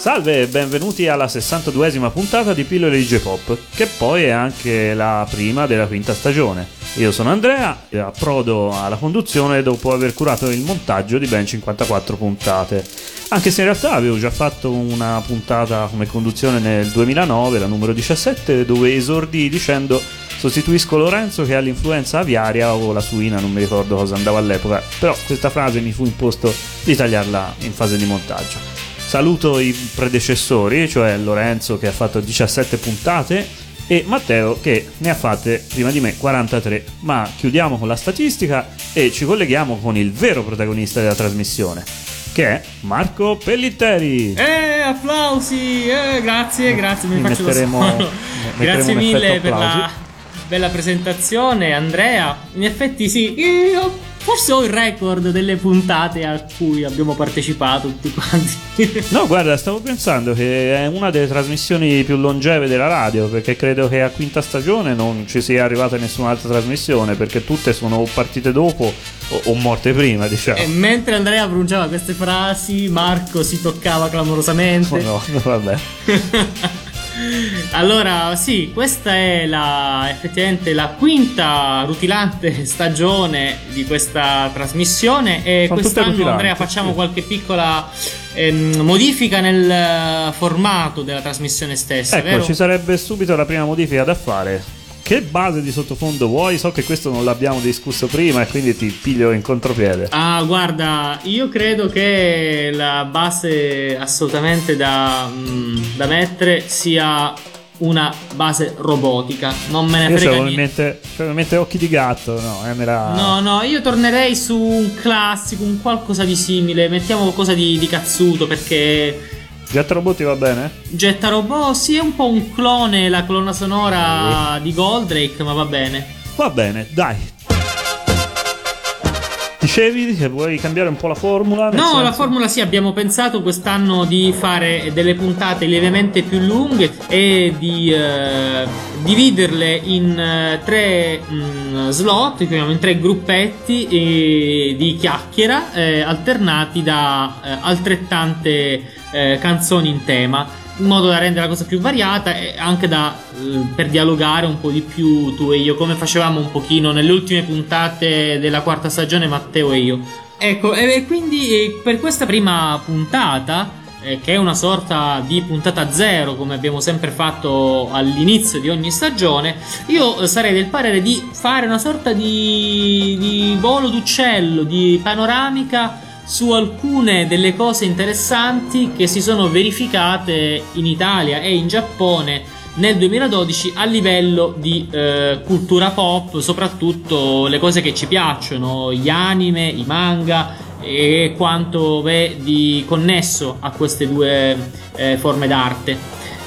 Salve e benvenuti alla 62esima puntata di Pillole DJ Pop, che poi è anche la prima della quinta stagione. Io sono Andrea e approdo alla conduzione dopo aver curato il montaggio di ben 54 puntate. Anche se in realtà avevo già fatto una puntata come conduzione nel 2009, la numero 17, dove esordii dicendo sostituisco Lorenzo che ha l'influenza aviaria o la suina, non mi ricordo cosa andava all'epoca, però questa frase mi fu imposto di tagliarla in fase di montaggio. Saluto i predecessori, cioè Lorenzo che ha fatto 17 puntate e Matteo che ne ha fatte prima di me 43. Ma chiudiamo con la statistica e ci colleghiamo con il vero protagonista della trasmissione, che è Marco Pellitteri. Eh, applausi! Eh, grazie, grazie, mi, Mi faccio metteremo- metteremo Grazie mille per la bella presentazione, Andrea. In effetti sì, io forse ho il record delle puntate a cui abbiamo partecipato tutti quanti. No, guarda, stavo pensando che è una delle trasmissioni più longeve della radio, perché credo che a quinta stagione non ci sia arrivata nessun'altra trasmissione, perché tutte sono partite dopo o, o morte prima, diciamo. e mentre Andrea pronunciava queste frasi, Marco si toccava clamorosamente. Oh no, no, vabbè. Allora, sì, questa è la, effettivamente la quinta rutilante stagione di questa trasmissione e Sono quest'anno Andrea facciamo sì. qualche piccola ehm, modifica nel eh, formato della trasmissione stessa, Ecco, vero? ci sarebbe subito la prima modifica da fare. Che base di sottofondo vuoi? So che questo non l'abbiamo discusso prima e quindi ti piglio in contropiede. Ah, guarda, io credo che la base assolutamente da, mm, da mettere sia una base robotica. Non me ne Io frega niente. mente, c'avevo in mente occhi di gatto, no? Eh, la... No, no, io tornerei su un classico, un qualcosa di simile. Mettiamo qualcosa di, di cazzuto perché Jet Robot va bene? Getta Robot sì è un po' un clone, la colonna sonora di Goldrake, ma va bene. Va bene, dai. Dicevi che vuoi cambiare un po' la formula? No, senso- la formula sì, abbiamo pensato quest'anno di fare delle puntate lievemente più lunghe e di eh, dividerle in eh, tre mm, slot, chiamiamo in tre gruppetti eh, di chiacchiera eh, alternati da eh, altrettante eh, canzoni in tema. In modo da rendere la cosa più variata e anche da, eh, per dialogare un po' di più tu e io, come facevamo un pochino nelle ultime puntate della quarta stagione, Matteo e io. Ecco, e quindi per questa prima puntata, eh, che è una sorta di puntata zero, come abbiamo sempre fatto all'inizio di ogni stagione, io sarei del parere di fare una sorta di, di volo d'uccello, di panoramica su alcune delle cose interessanti che si sono verificate in Italia e in Giappone nel 2012 a livello di eh, cultura pop, soprattutto le cose che ci piacciono, gli anime, i manga e quanto è di connesso a queste due eh, forme d'arte.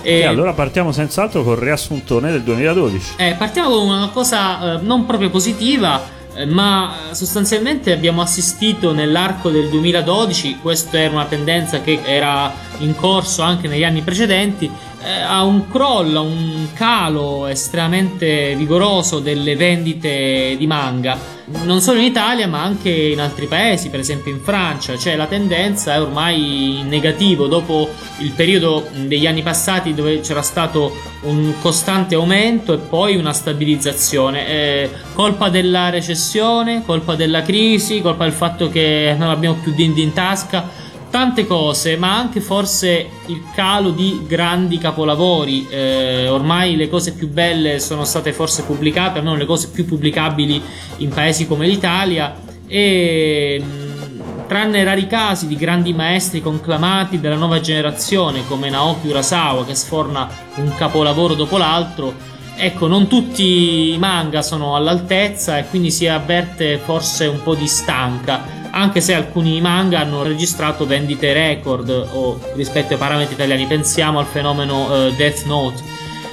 E- E allora partiamo senz'altro col riassuntone del 2012. eh, partiamo con una cosa eh, non proprio positiva, eh, ma eh, sostanzialmente abbiamo assistito nell'arco del 2012, questa era una tendenza che era in corso anche negli anni precedenti, eh, a un crollo, un calo estremamente vigoroso delle vendite di manga. Non solo in Italia, ma anche in altri paesi, per esempio in Francia, cioè la tendenza è ormai in negativo dopo il periodo degli anni passati dove c'era stato un costante aumento e poi una stabilizzazione. Eh, colpa della recessione, colpa della crisi, colpa del fatto che non abbiamo più dindi in tasca. Tante cose, ma anche forse il calo di grandi capolavori. Eh, ormai le cose più belle sono state forse pubblicate, almeno le cose più pubblicabili in paesi come l'Italia. E tranne rari casi di grandi maestri conclamati della nuova generazione come Naoki Urasawa che sforna un capolavoro dopo l'altro, ecco, non tutti i manga sono all'altezza e quindi si avverte forse un po' di stanca. Anche se alcuni manga hanno registrato vendite record o rispetto ai parametri italiani, pensiamo al fenomeno eh, Death Note.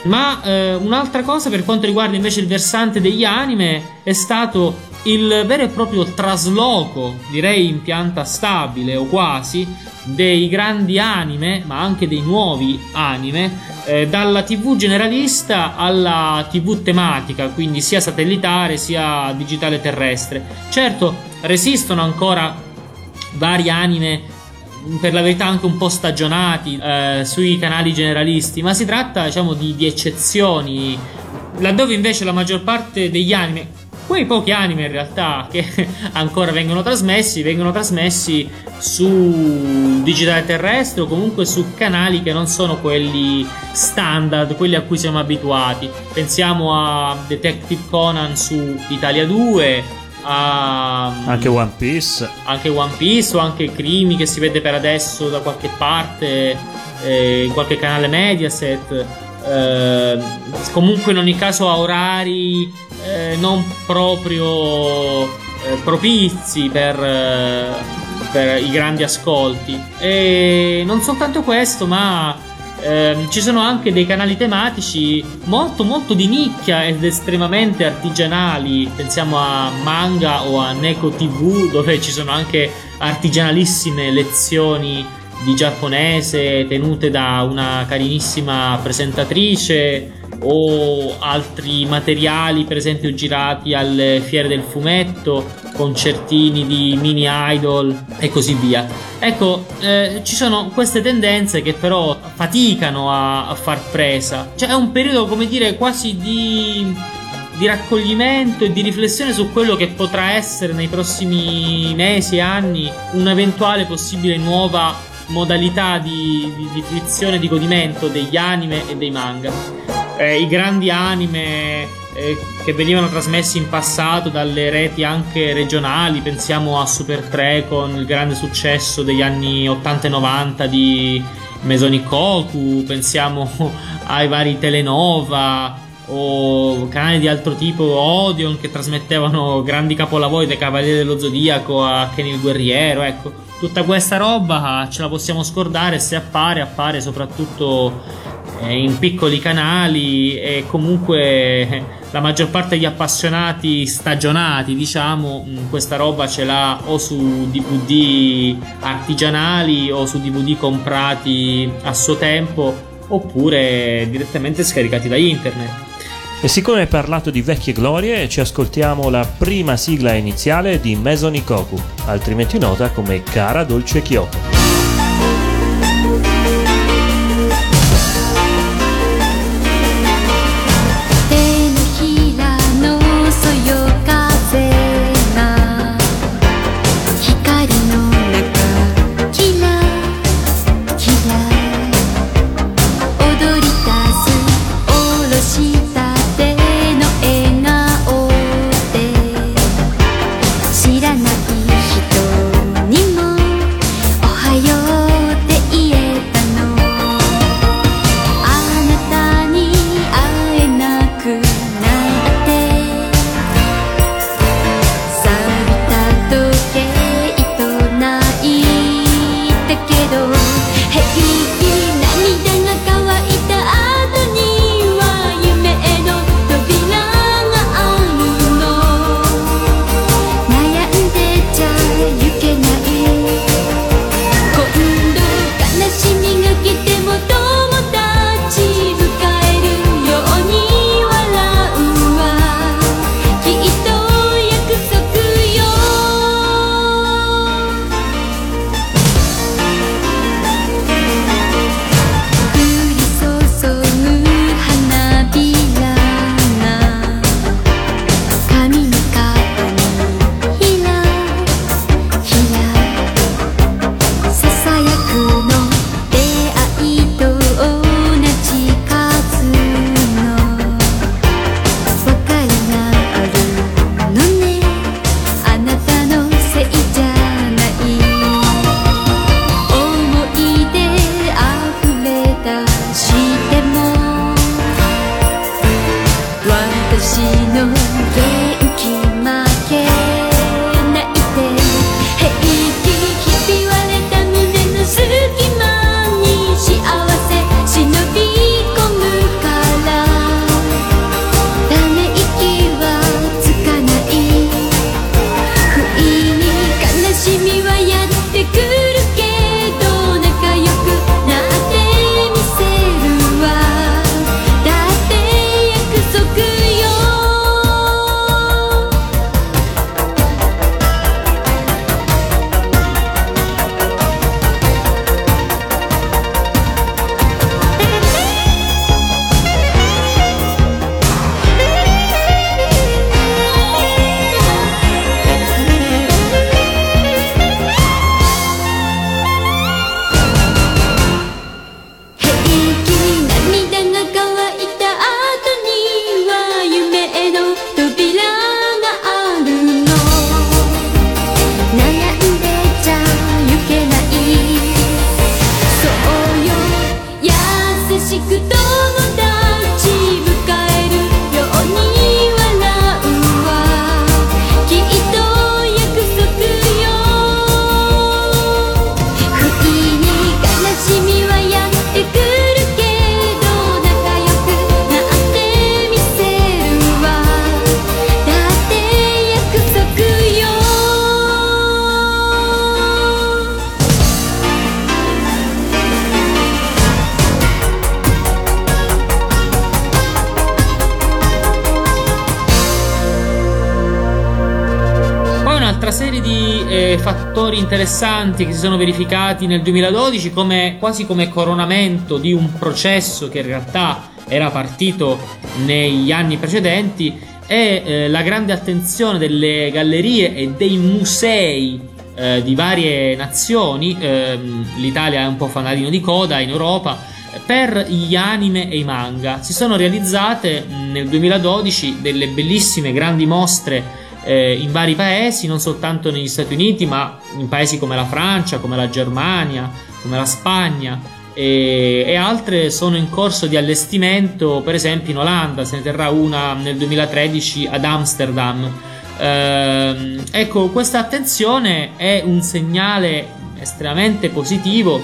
Ma eh, un'altra cosa per quanto riguarda invece il versante degli anime è stato il vero e proprio trasloco, direi in pianta stabile o quasi, dei grandi anime, ma anche dei nuovi anime, eh, dalla TV generalista alla TV tematica, quindi sia satellitare sia digitale terrestre. Certo, resistono ancora vari anime per la verità anche un po' stagionati eh, sui canali generalisti, ma si tratta diciamo di, di eccezioni, laddove invece la maggior parte degli anime, quei pochi anime in realtà che ancora vengono trasmessi, vengono trasmessi su digitale terrestre o comunque su canali che non sono quelli standard, quelli a cui siamo abituati. Pensiamo a Detective Conan su Italia 2, a, anche One Piece. anche One Piece o anche Crimi che si vede per adesso da qualche parte eh, in qualche canale Mediaset. Eh, comunque in ogni caso a orari eh, non proprio eh, propizi per, eh, per i grandi ascolti. E non soltanto questo ma eh, ci sono anche dei canali tematici molto molto di nicchia ed estremamente artigianali. Pensiamo a manga o a Neko TV dove ci sono anche artigianalissime lezioni di giapponese tenute da una carinissima presentatrice o altri materiali per esempio girati alle fiere del fumetto, concertini di mini idol e così via. Ecco, eh, ci sono queste tendenze che però faticano a, a far presa. Cioè è un periodo, come dire, quasi di, di raccoglimento e di riflessione su quello che potrà essere nei prossimi mesi e anni un'eventuale possibile nuova modalità di, di, di fruizione e di godimento degli anime e dei manga eh, i grandi anime eh, che venivano trasmessi in passato dalle reti anche regionali, pensiamo a Super 3 con il grande successo degli anni 80 e 90 di Mesonikoku, pensiamo ai vari Telenova o canali di altro tipo, Odeon che trasmettevano grandi capolavori dai Cavalieri dello Zodiaco a Kenny il Guerriero, ecco, tutta questa roba ce la possiamo scordare se appare, appare soprattutto in piccoli canali e comunque la maggior parte degli appassionati stagionati, diciamo, mm, questa roba ce l'ha o su DVD artigianali o su DVD comprati a suo tempo oppure direttamente scaricati da internet. E siccome hai parlato di vecchie glorie, ci ascoltiamo la prima sigla iniziale di Mesonikoku, altrimenti nota come Cara Dolce Kyoko. Interessanti che si sono verificati nel 2012 come, quasi come coronamento di un processo che in realtà era partito negli anni precedenti è eh, la grande attenzione delle gallerie e dei musei eh, di varie nazioni, ehm, l'Italia è un po' fanalino di coda in Europa, per gli anime e i manga. Si sono realizzate nel 2012 delle bellissime grandi mostre eh, in vari paesi, non soltanto negli Stati Uniti, ma in paesi come la Francia, come la Germania, come la Spagna. E, e, altre sono in corso di allestimento, per esempio in Olanda, se ne terrà una nel 2013 ad Amsterdam. Eh, ecco, questa attenzione è un segnale estremamente positivo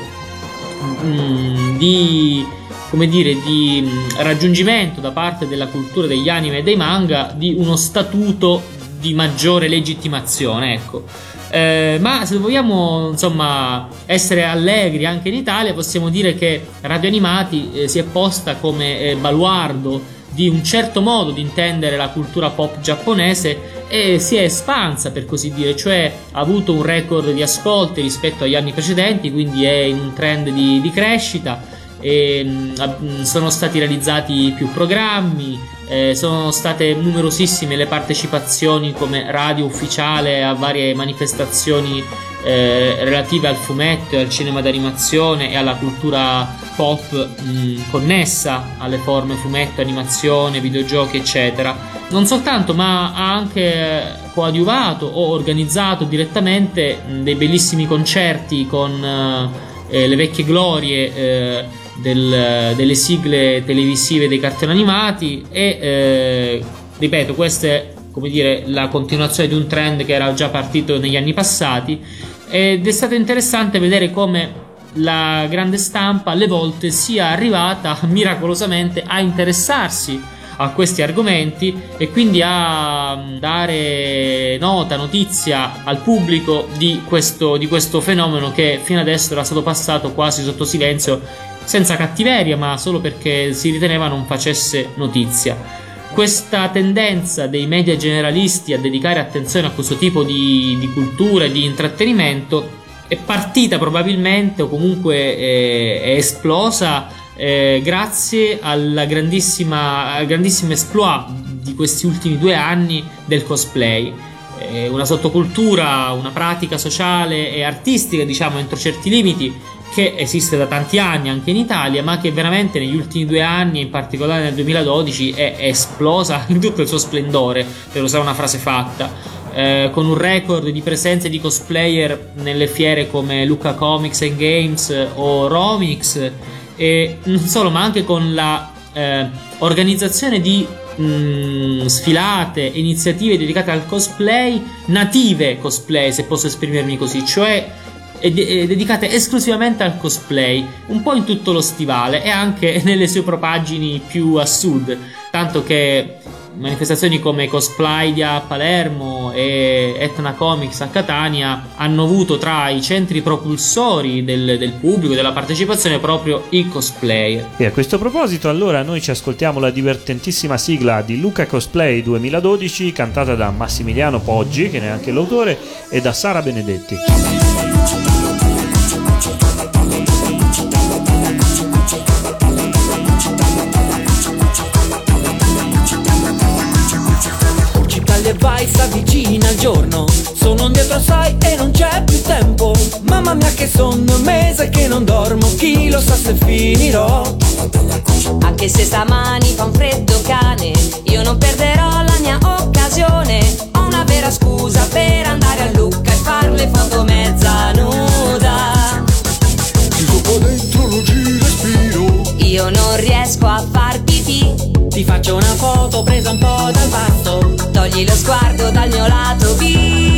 mm, di, come dire, di mm, raggiungimento da parte della cultura degli anime e dei manga di uno statuto di maggiore legittimazione, ecco. Eh, ma se vogliamo insomma essere allegri anche in Italia possiamo dire che Radio Animati eh, si è posta come eh, baluardo di un certo modo di intendere la cultura pop giapponese e si è espansa per così dire, cioè ha avuto un record di ascolti rispetto agli anni precedenti, quindi è in un trend di, di crescita. E, mh, mm, sono stati realizzati più programmi, eh, sono state numerosissime le partecipazioni come radio ufficiale a varie manifestazioni eh, relative al fumetto e al cinema d'animazione e alla cultura pop mh, connessa alle forme fumetto, animazione, videogiochi, eccetera. Non soltanto, ma ha anche coadiuvato o organizzato direttamente mh, dei bellissimi concerti con eh, le vecchie glorie eh, del, delle sigle televisive dei cartoni animati e eh, ripeto, questa è come dire la continuazione di un trend che era già partito negli anni passati ed è stato interessante vedere come la grande stampa alle volte sia arrivata miracolosamente a interessarsi a questi argomenti e quindi a mm, dare nota, notizia al pubblico di questo, di questo fenomeno che fino adesso era stato passato quasi sotto silenzio senza cattiveria ma solo perché si riteneva non facesse notizia questa tendenza dei media generalisti a dedicare attenzione a questo tipo di, di cultura e di intrattenimento è partita probabilmente o comunque è, è esplosa eh, grazie alla grandissima, al grandissimo exploit di questi ultimi due anni del cosplay. Eh, una sottocultura, una pratica sociale e artistica, diciamo, entro certi limiti, che esiste da tanti anni anche in Italia, ma che veramente negli ultimi due anni, in particolare nel 2012, è esplosa in tutto il suo splendore, per usare una frase fatta, eh, con un record di presenze di cosplayer nelle fiere come Luca Comics and Games o Romix, e non solo, ma anche con la eh, organizzazione di mh, mm, sfilate, iniziative dedicate al cosplay, native cosplay, se posso esprimermi così, cioè e de- dedicate esclusivamente al cosplay, un po' in tutto lo stivale e anche nelle sue propagini più a sud, tanto che manifestazioni come Cosplaydia a Palermo e Etna Comics a Catania hanno avuto tra i centri propulsori del, del pubblico, della partecipazione proprio i cosplayer. E a questo proposito allora noi ci ascoltiamo la divertentissima sigla di Luca Cosplay 2012 cantata da Massimiliano Poggi, che ne è anche l'autore, e da Sara Benedetti. Vai, vicina al giorno. Sono dietro sai e non c'è più tempo. Mamma mia che sonno, un mese che non dormo. Chi lo sa se finirò? Anche se stamani fa un freddo cane Io non perderò la mia occasione. Ho una vera scusa per andare a Lucca E far le foto mezza foto presa un po' dal passo Togli lo sguardo dal mio lato B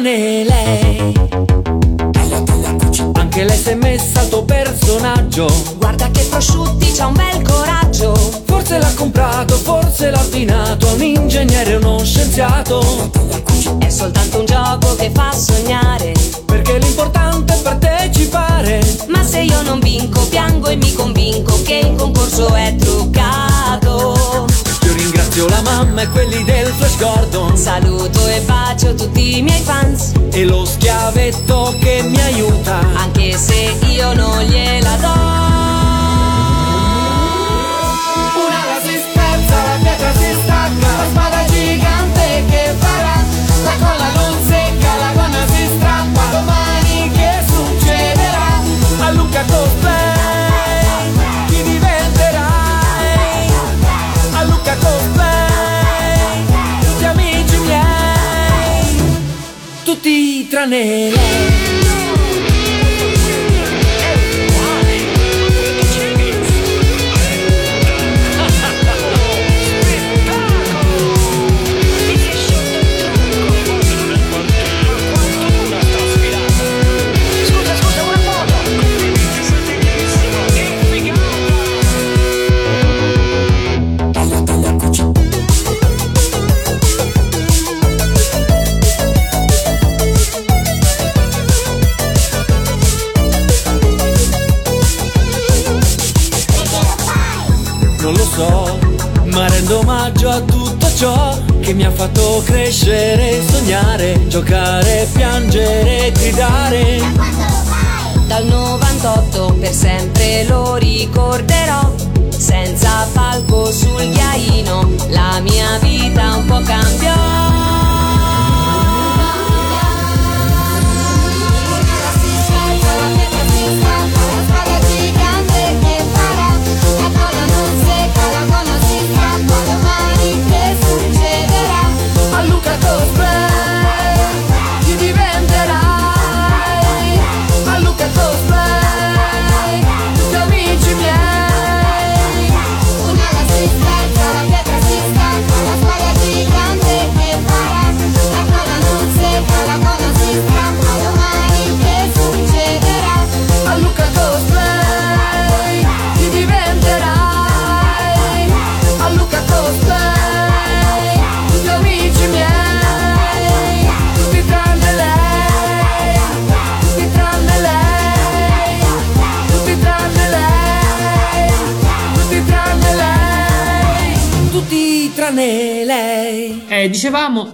tranne lei. Anche lei si è messa al tuo personaggio Guarda che prosciutti, c'ha un bel coraggio. Forse l'ha comprato, forse l'ha abbinato Un ingegnere o uno scienziato È soltanto un gioco che fa sognare. Perché l'importante è partecipare Ma se io non vinco, piango e mi convinco che il concorso è truccato. Io ringrazio la mamma e quelli del Flash Gordon. Saluto e bacio tutti i miei fans, E lo schiavetto che mi aiuta. Anche se io non gliela do. Tutti ma rendo omaggio a tutto ciò che mi ha fatto crescere, sognare, giocare, piangere, gridare. Dal 98 per sempre lo ricorderò. Senza palco sul ghiaino, la mia vita un po' cambiò.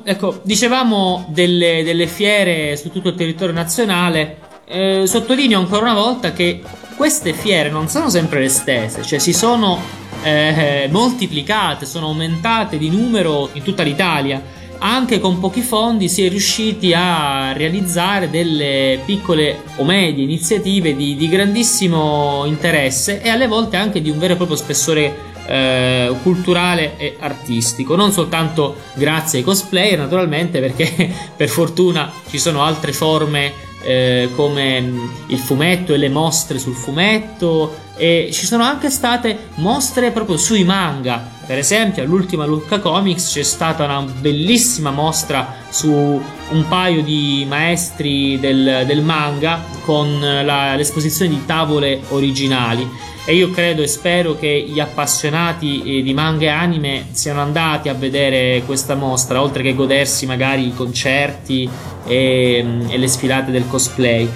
Ecco, dicevamo delle, delle fiere su tutto il territorio nazionale. Eh, sottolineo ancora una volta che queste fiere non sono sempre le stesse, cioè si sono eh, moltiplicate, sono aumentate di numero in tutta l'Italia. Anche con pochi fondi si è riusciti a realizzare delle piccole o medie iniziative di, di grandissimo interesse e alle volte anche di un vero e proprio spessore eh, culturale e artistico. Non soltanto grazie ai cosplayer, naturalmente, perché per fortuna ci sono altre forme eh, come il fumetto e le mostre sul fumetto. E ci sono anche state mostre proprio sui manga. Per esempio, all'ultima Lucca Comics c'è stata una bellissima mostra su un paio di maestri del, del manga con la- l'esposizione di tavole originali. E io credo e spero che gli appassionati eh, di manga e anime siano andati a vedere questa mostra, oltre che godersi magari i concerti e, mm, e le sfilate del cosplay.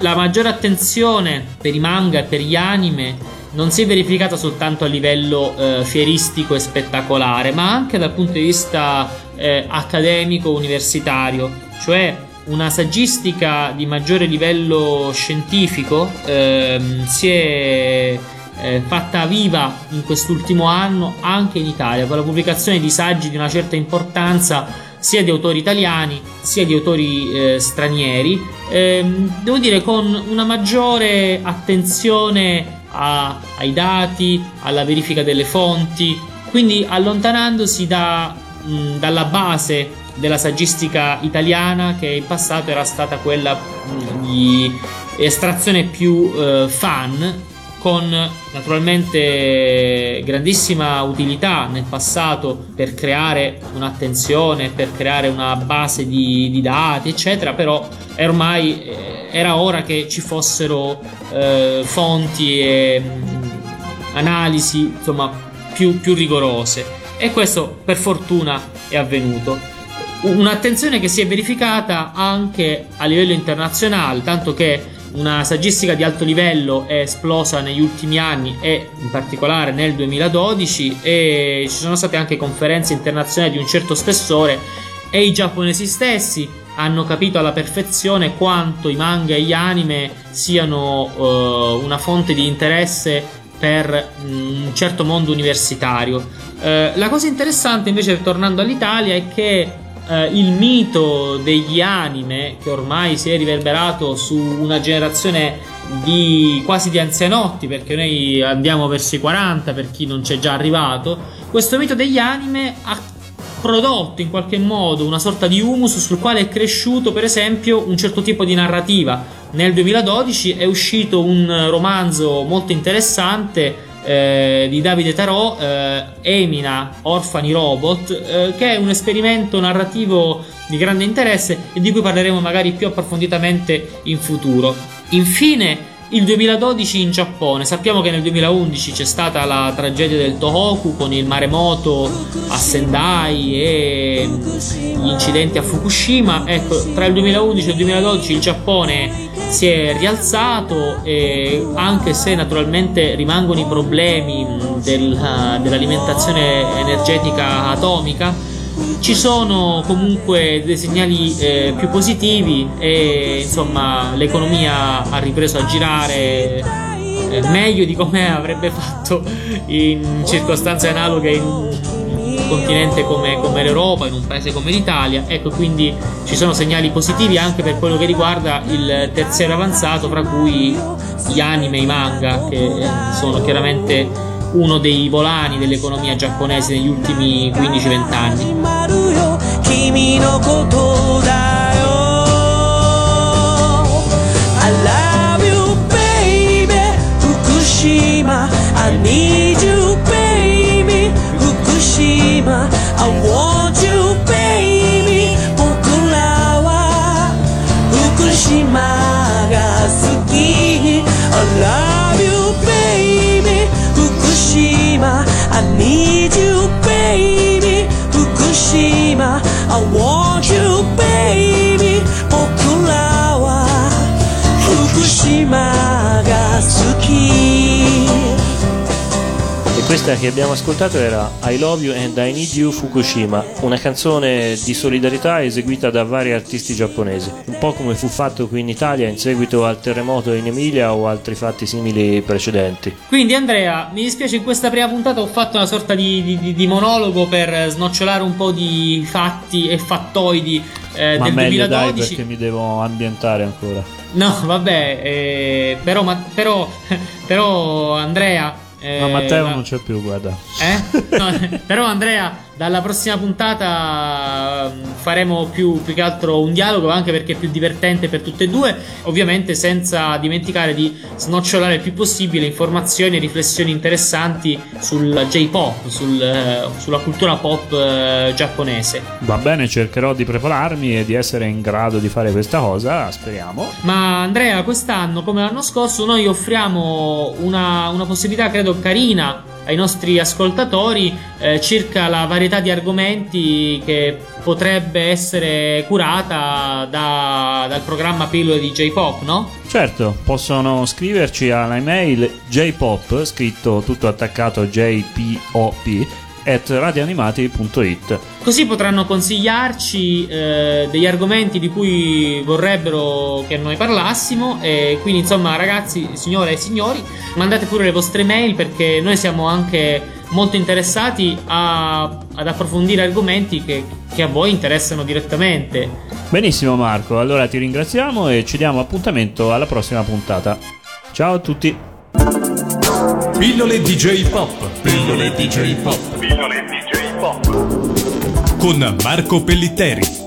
La maggiore attenzione per i manga e per gli anime non si è verificata soltanto a livello eh, fieristico e spettacolare, ma anche dal punto di vista eh, accademico universitario, cioè una saggistica di maggiore livello scientifico ehm, si è eh, fatta viva in quest'ultimo anno anche in Italia con la pubblicazione di saggi di una certa importanza sia di autori italiani sia di autori eh, stranieri. Ehm, devo dire con una maggiore attenzione a- ai dati alla verifica delle fonti quindi allontanandosi da, mh, dalla base della saggistica italiana che in passato era stata quella mh, di estrazione più eh, fan con naturalmente grandissima utilità nel passato per creare un'attenzione, per creare una base di, di dati, eccetera, però ormai eh, era ora che ci fossero eh, fonti e mh, analisi insomma più, più rigorose e questo per fortuna è avvenuto. Un'attenzione che si è verificata anche a livello internazionale, tanto che una saggistica di alto livello è esplosa negli ultimi anni e in particolare nel 2012 e ci sono state anche conferenze internazionali di un certo spessore e i giapponesi stessi hanno capito alla perfezione quanto i manga e gli anime siano uh, una fonte di interesse per un certo mondo universitario. Uh, la cosa interessante invece tornando all'Italia è che eh, il mito degli anime che ormai si è riverberato su una generazione di quasi di anzianotti perché noi andiamo verso i 40 per chi non c'è già arrivato questo mito degli anime ha prodotto in qualche modo una sorta di humus sul quale è cresciuto per esempio un certo tipo di narrativa. Nel 2012 è uscito un romanzo molto interessante eh, di Davide Tarò, eh, Emina, Orfani Robot, eh, che è un esperimento narrativo di grande interesse e di cui parleremo magari più approfonditamente in futuro. Infine, il 2012 in Giappone, sappiamo che nel 2011 c'è stata la tragedia del Tohoku con il maremoto a Sendai e gli incidenti a Fukushima. Ecco, tra il 2011 e il 2012 il Giappone si è rialzato e anche se naturalmente rimangono i problemi del, dell'alimentazione energetica atomica, ci sono comunque dei segnali eh, più positivi e insomma l'economia ha ripreso a girare eh, meglio di come avrebbe fatto in circostanze analoghe in un continente come, come, l'Europa, in un paese come l'Italia. Ecco, quindi ci sono segnali positivi anche per quello che riguarda il terziario avanzato, fra cui gli anime e i manga, che sono chiaramente uno dei volani dell'economia giapponese negli ultimi 15-20 anni. I Questa che abbiamo ascoltato era I Love You and I Need You Fukushima, una canzone di solidarietà eseguita da vari artisti giapponesi, un po' come fu fatto qui in Italia in seguito al terremoto in Emilia o altri fatti simili precedenti. Quindi Andrea, mi dispiace in questa prima puntata ho fatto una sorta di, di, di monologo per snocciolare un po' di fatti e fattoidi eh, Ma del meglio 2012. dai perché mi devo ambientare ancora. No, vabbè, eh, però, ma, però, però Andrea... eh, Ma Matteo la- non c'è più, guarda. Eh? No, però Andrea, dalla prossima puntata mm, faremo più, più che altro un dialogo, anche perché è più divertente per tutte e due, ovviamente senza dimenticare di snocciolare il più possibile informazioni e riflessioni interessanti sul J-pop, sul, eh, sulla cultura pop eh, giapponese. Va bene, cercherò di prepararmi e di essere in grado di fare questa cosa, speriamo. Ma Andrea, quest'anno, come l'anno scorso, noi offriamo una, una possibilità, credo, carina ai nostri ascoltatori eh, circa la varietà di argomenti che potrebbe essere curata da- dal programma Pillole di J-Pop, no? Certo, possono scriverci alla email jpop, scritto tutto attaccato jpop, at radioanimati.it. Così potranno consigliarci eh, degli argomenti di cui vorrebbero che noi parlassimo. E quindi, insomma, ragazzi, signore e signori, mandate pure le vostre mail perché noi siamo anche molto interessati a- ad approfondire argomenti che, che a voi interessano direttamente. Benissimo Marco, allora ti ringraziamo e ci diamo appuntamento alla prossima puntata. Ciao a tutti! Pillole DJ Pop. Pillole DJ Pop. Pillole DJ Pop. Con Marco Pellitteri.